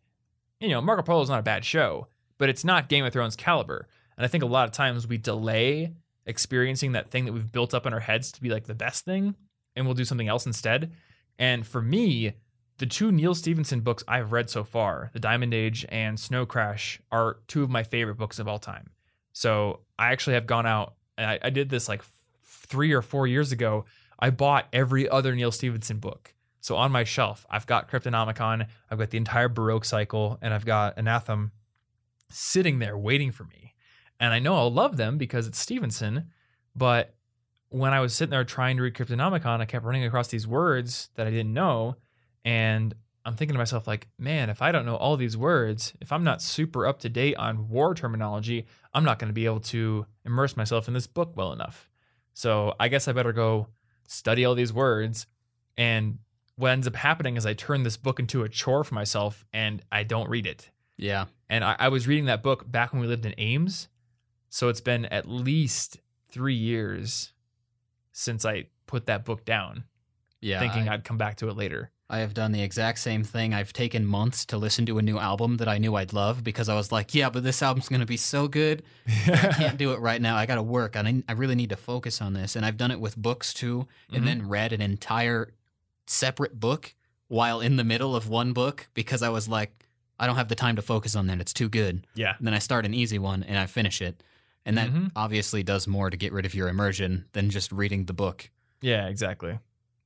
You know, Marco Polo is not a bad show, but it's not Game of Thrones caliber. And I think a lot of times we delay experiencing that thing that we've built up in our heads to be like the best thing, and we'll do something else instead. And for me, the two Neal Stephenson books I've read so far, The Diamond Age and Snow Crash, are two of my favorite books of all time. So I actually have gone out I, I did this like f- three or four years ago. I bought every other Neal Stephenson book. So on my shelf, I've got Cryptonomicon, I've got the entire Baroque cycle, and I've got Anathem sitting there waiting for me. And I know I'll love them because it's Stephenson, but when I was sitting there trying to read Cryptonomicon, I kept running across these words that I didn't know. And I'm thinking to myself, like, man, if I don't know all these words, if I'm not super up to date on war terminology, I'm not going to be able to immerse myself in this book well enough. So I guess I better go study all these words. And what ends up happening is I turn this book into a chore for myself and I don't read it. Yeah. And I, I was reading that book back when we lived in Ames. So it's been at least three years since I put that book down, Yeah. thinking I, I'd come back to it later. I have done the exact same thing. I've taken months to listen to a new album that I knew I'd love because I was like, yeah, but this album's going to be so good. I can't do it right now. I got to work. I, I really need to focus on this. And I've done it with books too, and Mhm. then read an entire separate book while in the middle of one book because I was like, I don't have the time to focus on that. It's too good. yeah. And then I start an easy one and I finish it. And that Mhm. obviously does more to get rid of your immersion than just reading the book. Yeah, exactly.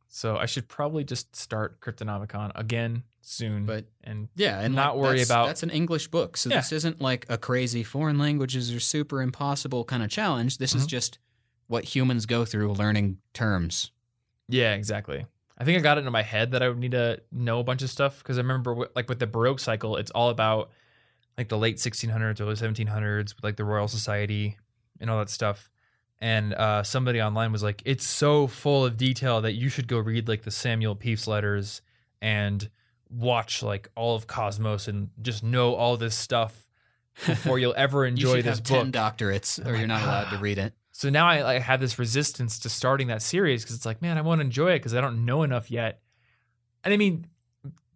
So I should probably just start Cryptonomicon again soon. But and Yeah, and Not like, worry that's- about- that's an English book, so Yeah. this isn't like a crazy foreign languages are super impossible kind of challenge. This is Mhm. just what humans go through learning terms. yeah, exactly. I think I got it in my head that I would need to know a bunch of stuff because I remember like with the Baroque cycle, it's all about like the late 1600s, early 1700s, with like the Royal Society and all that stuff. And uh, somebody online was like, "It's so full of detail that you should go read like the Samuel Pepys letters and watch like all of Cosmos and just know all this stuff before you'll ever enjoy should this have book." ten doctorates, or you're not allowed to read it. So now I like, have this resistance to starting that series because it's like, man, I want to enjoy it because I don't know enough yet. And I mean,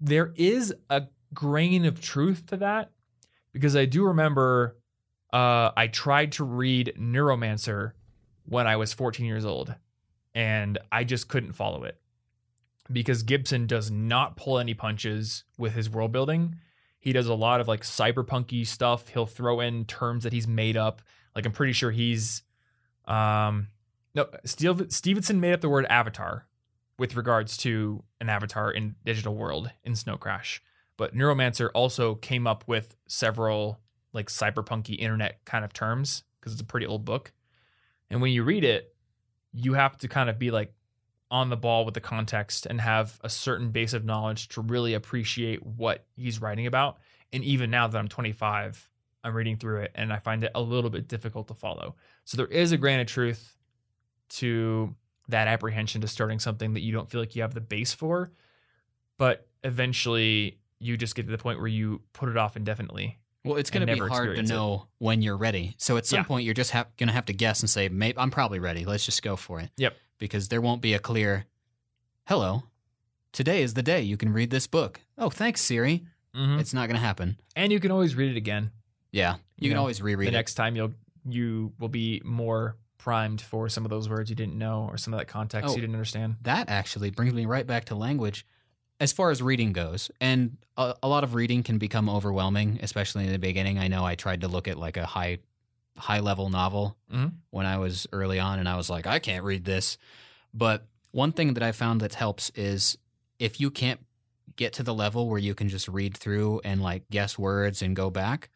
there is a grain of truth to that because I do remember uh, I tried to read Neuromancer when I was 14 years old and I just couldn't follow it because Gibson does not pull any punches with his world building. He does a lot of like cyberpunky stuff. He'll throw in terms that he's made up. Like I'm pretty sure he's um no Steve, Stephenson made up the word avatar with regards to an avatar in digital world in Snow Crash. But Neuromancer also came up with several like cyberpunky internet kind of terms because it's a pretty old book. And when you read it, you have to kind of be like on the ball with the context and have a certain base of knowledge to really appreciate what he's writing about. And even now that I'm 25, I'm reading through it and I find it a little bit difficult to follow. So there is a grain of truth to that apprehension to starting something that you don't feel like you have the base for. But eventually you just get to the point where you put it off indefinitely. Well, it's going to be hard to experience it. know when you're ready. So at some Yeah. point, you're just ha- going to have to guess and say, "Maybe I'm probably ready. Let's just go for it." Yep. Because there won't be a clear, "Hello, today is the day you can read this book." Oh, thanks, Siri. Mhm. It's not going to happen. And you can always read it again. Yeah, you, You can know, always reread the it. next time you'll you will be more primed for some of those words you didn't know or some of that context Oh. you didn't understand. that actually brings me right back to language as far as reading goes and a, a lot of reading can become overwhelming especially in the beginning i know i tried to look at like a high high level novel Mhm. when i was early on and i was like i can't read this but one thing that i found that helps is if you can't get to the level where you can just read through and like guess words and go back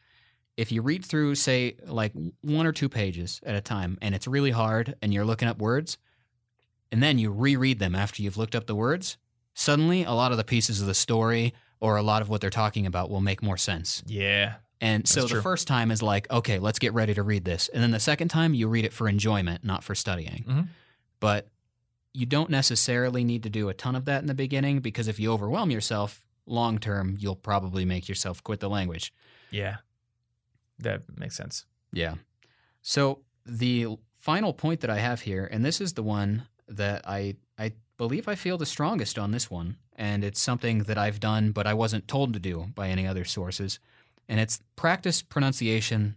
if you read through say like one or two pages at a time and it's really hard and you're looking up words and then you reread them after you've looked up the words, suddenly a lot of the pieces of the story or a lot of what they're talking about will make more sense. Yeah. And so the true. first time is like, okay, let's get ready to read this. And then the second time, you read it for enjoyment, not for studying. Mhm. But you don't necessarily need to do a ton of that in the beginning because if you overwhelm yourself long term, you'll probably make yourself quit the language. Yeah. That makes sense. Yeah. So the final point that I have here, and this is the one that I believe I feel the strongest on this one, and it's something that I've done, but I wasn't told to do by any other sources, and it's practice pronunciation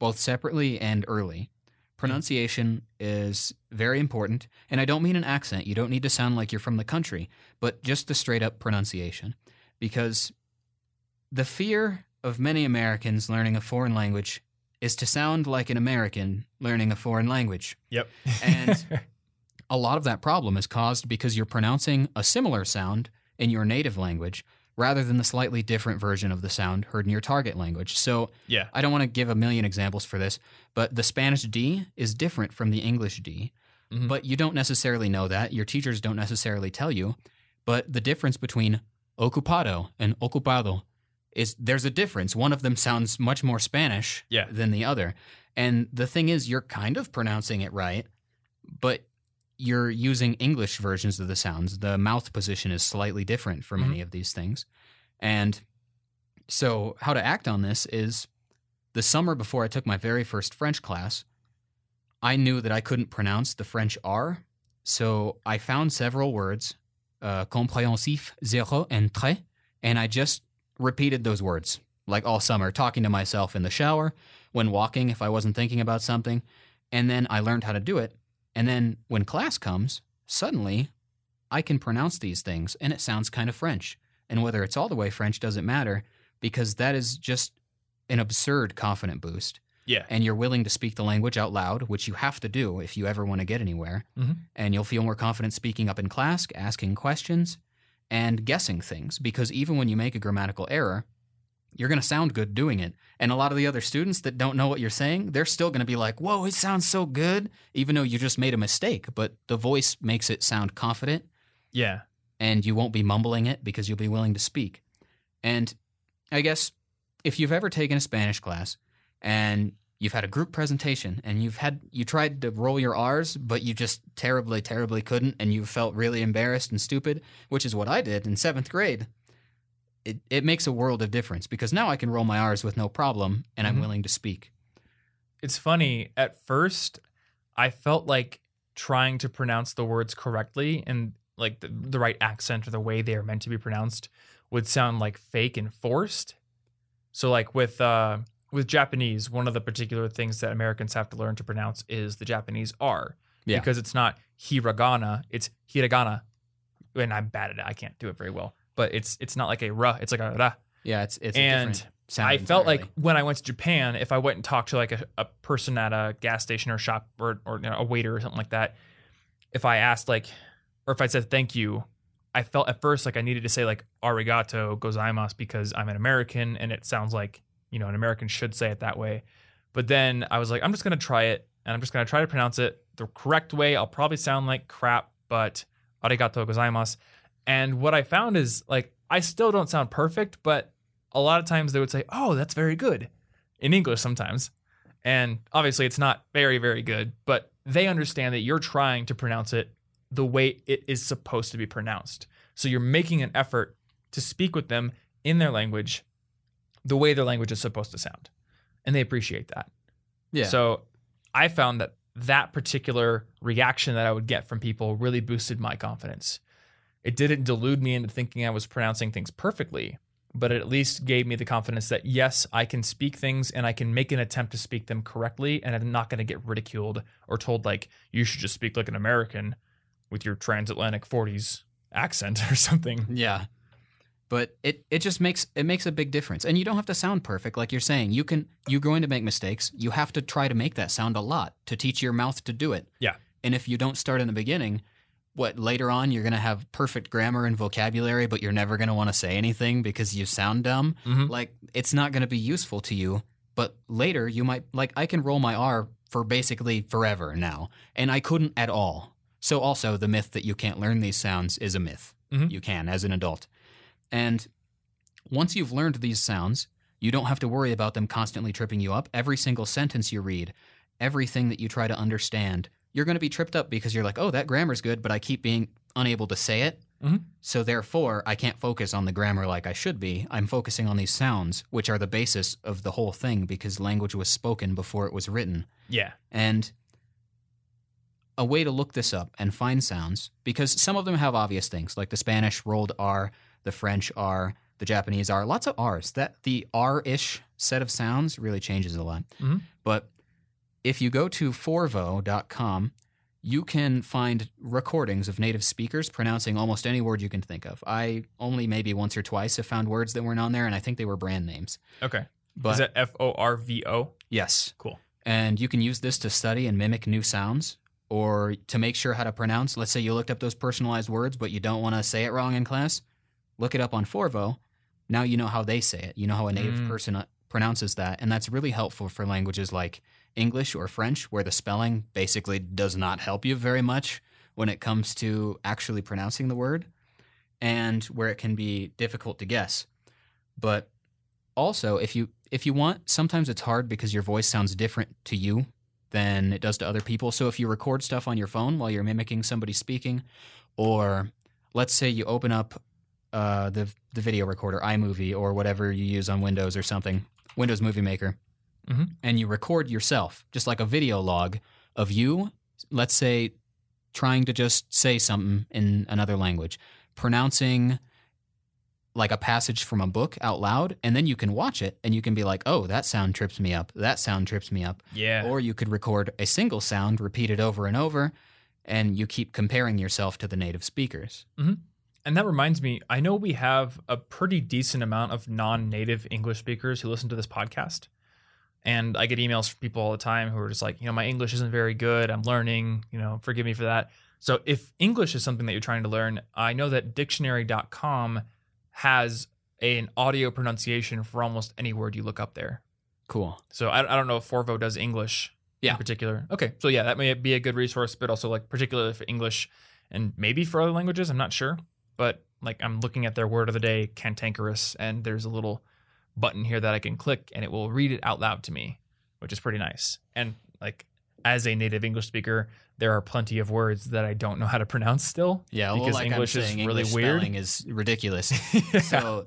both separately and early. Pronunciation is very important, and I don't mean an accent. You don't need to sound like you're from the country, but just the straight up pronunciation. Because the fear of many Americans learning a foreign language is to sound like an American learning a foreign language. Yep. And- A lot of that problem is caused because you're pronouncing a similar sound in your native language rather than the slightly different version of the sound heard in your target language. So yeah. I don't want to give a million examples for this, but the Spanish D is different from the English D. Mhm. But you don't necessarily know that. Your teachers don't necessarily tell you. But the difference between ocupado and ocupado is there's a difference. One of them sounds much more Spanish Yeah. than the other. And the thing is you're kind of pronouncing it right, but you're using English versions of the sounds. The mouth position is slightly different for many of these things. And so how to act on this is the summer before I took my very first French class, I knew that I couldn't pronounce the French R. So I found several words, uh, compréhensif, zéro, and très, and I just repeated those words like all summer, talking to myself in the shower, when walking if I wasn't thinking about something. And then I learned how to do it. And then when class comes, suddenly I can pronounce these things and it sounds kind of French. And whether it's all the way French doesn't matter because that is just an absurd confident boost Yeah. and you're willing to speak the language out loud, which you have to do if you ever want to get anywhere. Mhm. And you'll feel more confident speaking up in class, asking questions, and guessing things. Because even when you make a grammatical error, you're going to sound good doing it. And a lot of the other students that don't know what you're saying, they're still going to be like, whoa, it sounds so good, even though you just made a mistake. But the voice makes it sound confident Yeah. and you won't be mumbling it because you'll be willing to speak. And I guess if you've ever taken a Spanish class and you've had a group presentation and you've had you tried to roll your R's but you just terribly terribly couldn't and you felt really embarrassed and stupid, which is what I did in 7th grade. It it makes a world of difference because now I can roll my R's with no problem and I'm Mhm. willing to speak. It's funny. At first, I felt like trying to pronounce the words correctly and like the, the right accent or the way they are meant to be pronounced would sound like fake and forced. So like with uh with Japanese, one of the particular things that Americans have to learn to pronounce is the Japanese R. Yeah. Because it's not hiragana, it's hiragana. And I'm bad at it. I can't do it very well. But it's it's not like a ra, it's like a ra. Yeah, it's it's a And different sound I felt like when I went to Japan, if I went and talked to like a, a person at a gas station or shop or, or you know, a waiter or something like that, if I asked like, or if I said thank you, I felt at first like I needed to say like arigato gozaimasu because I'm an American and it sounds like, you know, an American should say it that way. But then I was like, I'm just going to try it and I'm just going to try to pronounce it the correct way. I'll probably sound like crap, but arigato gozaimasu. And what I found is like, I still don't sound perfect, but a lot of times they would say, "Oh, that's very good," in English sometimes, and obviously it's not very very good, but they understand that you're trying to pronounce it the way it is supposed to be pronounced. So you're making an effort to speak with them in their language, the way their language is supposed to sound, and they appreciate that. yeah. So I found that that particular reaction that I would get from people really boosted my confidence. It didn't delude me into thinking I was pronouncing things perfectly, but it at least gave me the confidence that yes, I can speak things and I can make an attempt to speak them correctly and I'm not going to get ridiculed or told like you should just speak like an American with your transatlantic 40s accent or something. Yeah. But it, it just makes it makes a big difference. And you don't have to sound perfect like you're saying. You can you're going to make mistakes. You have to try to make that sound a lot to teach your mouth to do it. Yeah. And if you don't start in the beginning, what later on you're going to have perfect grammar and vocabulary but you're never going to want to say anything because you sound dumb. Mhm. Like it's not going to be useful to you, but later you might like I can roll my R for basically forever now and I couldn't at all. So also the myth that you can't learn these sounds is a myth. Mhm. You can as an adult. And once you've learned these sounds, you don't have to worry about them constantly tripping you up. Every single sentence you read, everything that you try to understand, you're going to be tripped up because you're like, oh, that grammar's good, but I keep being unable to say it. Mhm. So therefore, I can't focus on the grammar like I should be. I'm focusing on these sounds, which are the basis of the whole thing because language was spoken before it was written. Yeah. And a way to look this up and find sounds, because some of them have obvious things, like the Spanish rolled R, the French R, the Japanese R, lots of R's. That the R-ish set of sounds really changes a lot. Mhm. But if you go to forvo.com, you can find recordings of native speakers pronouncing almost any word you can think of. I only maybe once or twice have found words that weren't on there, and I think they were brand names. Okay. But Is that F O R V O? yes, Cool. and you can use this to study and mimic new sounds or to make sure how to pronounce. Let's say you looked up those personalized words, but you don't want to say it wrong in class. Look it up on Forvo. Now you know how they say it. You know how a native Mm. person uh, pronounces that. And that's really helpful for languages like English or French, where the spelling basically does not help you very much when it comes to actually pronouncing the word. and where it can be difficult to guess. But also, if you if you want, sometimes it's hard because your voice sounds different to you than it does to other people. So if you record stuff on your phone while you're mimicking somebody speaking, or let's say you open up uh, the the video recorder, iMovie, or whatever you use on Windows or something, Windows Movie Maker, Mhm. and you record yourself, just like a video log of you. Let's say trying to just say something in another language, pronouncing like a passage from a book out loud, and then you can watch it and you can be like, oh, that sound trips me up. That sound trips me up. Yeah. Or you could record a single sound, repeat it over and over, and you keep comparing yourself to the native speakers. And that reminds me, I know we have a pretty decent amount of non native English speakers who listen to this podcast. And I get emails from people all the time who are just like, you know, my English isn't very good. I'm learning, you know, forgive me for that. So if English is something that you're trying to learn, I know that dictionary.com has an audio pronunciation for almost any word you look up there. Cool. So I, I don't know if Forvo does English Yeah. in particular. Okay. So yeah, that may be a good resource, but also like particularly for English and maybe for other languages. I'm not sure. But like I'm looking at their word of the day, cantankerous, and there's a little button here that I can click and it will read it out loud to me, which is pretty nice. And like as a native English speaker, there are plenty of words that I don't know how to pronounce still. Yeah, well, Because like English is really English weird. spelling is ridiculous. Yeah. So,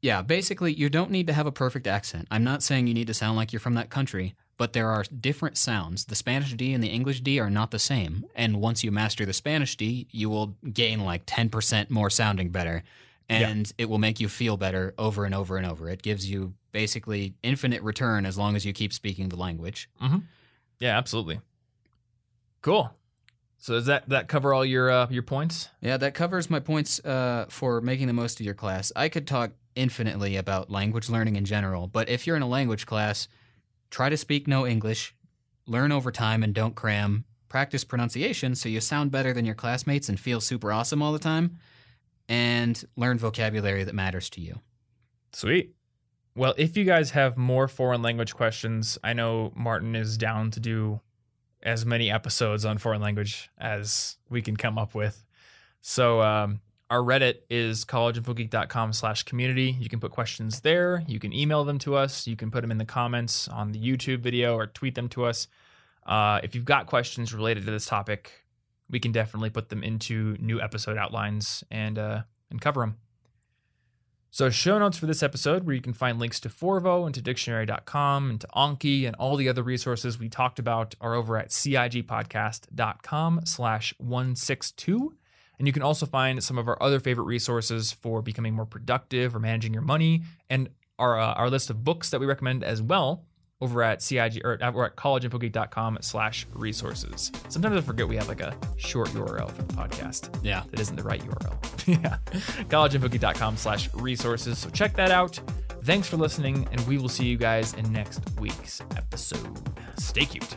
yeah, basically, you don't need to have a perfect accent. I'm not saying you need to sound like you're from that country, but there are different sounds. The Spanish D and the English D are not the same. And once you master the Spanish D, you will gain like 10% more sounding better. Yeah. And it will make you feel better over and over and over. It gives you basically infinite return as long as you keep speaking the language. yeah, absolutely. Cool. So does that that cover all your uh, your points? Yeah, that covers my points uh, for making the most of your class. I could talk infinitely about language learning in general, but if you're in a language class, try to speak no English, learn over time and don't cram, practice pronunciation so you sound better than your classmates and feel super awesome all the time, and learn vocabulary that matters to you. Sweet. Well, if you guys have more foreign language questions, I know Martin is down to do as many episodes on foreign language as we can come up with. So um, our Reddit is collegeinfogeek.com slash community. You can put questions there. You can email them to us. You can put them in the comments on the YouTube video or tweet them to us. Uh, if you've got questions related to this topic, we can definitely put them into new episode outlines and uh, and cover them. So, show notes for this episode, where you can find links to Forvo and to dictionary.com and to Anki and all the other resources we talked about, are over at cigpodcast.com slash 162. And you can also find some of our other favorite resources for becoming more productive or managing your money and our, uh, our list of books that we recommend as well over at CIG or at collegeinfogeek.com slash resources. Sometimes I forget we have like a short URL for the podcast Yeah. that isn't the right URL. yeah. collegeinfogeek.com slash resources. So check that out. Thanks for listening, and we will see you guys in next week's episode. Stay cute.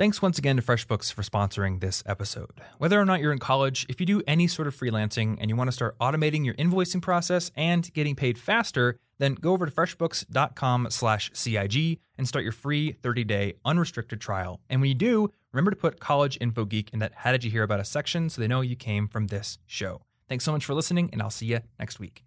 Thanks once again to FreshBooks for sponsoring this episode. Whether or not you're in college, if you do any sort of freelancing and you want to start automating your invoicing process and getting paid faster, then go over to freshbooks.com/cig and start your free 30-day unrestricted trial. And when you do, remember to put College Info Geek in that "How did you hear about us?" section so they know you came from this show. Thanks so much for listening, and I'll see you next week.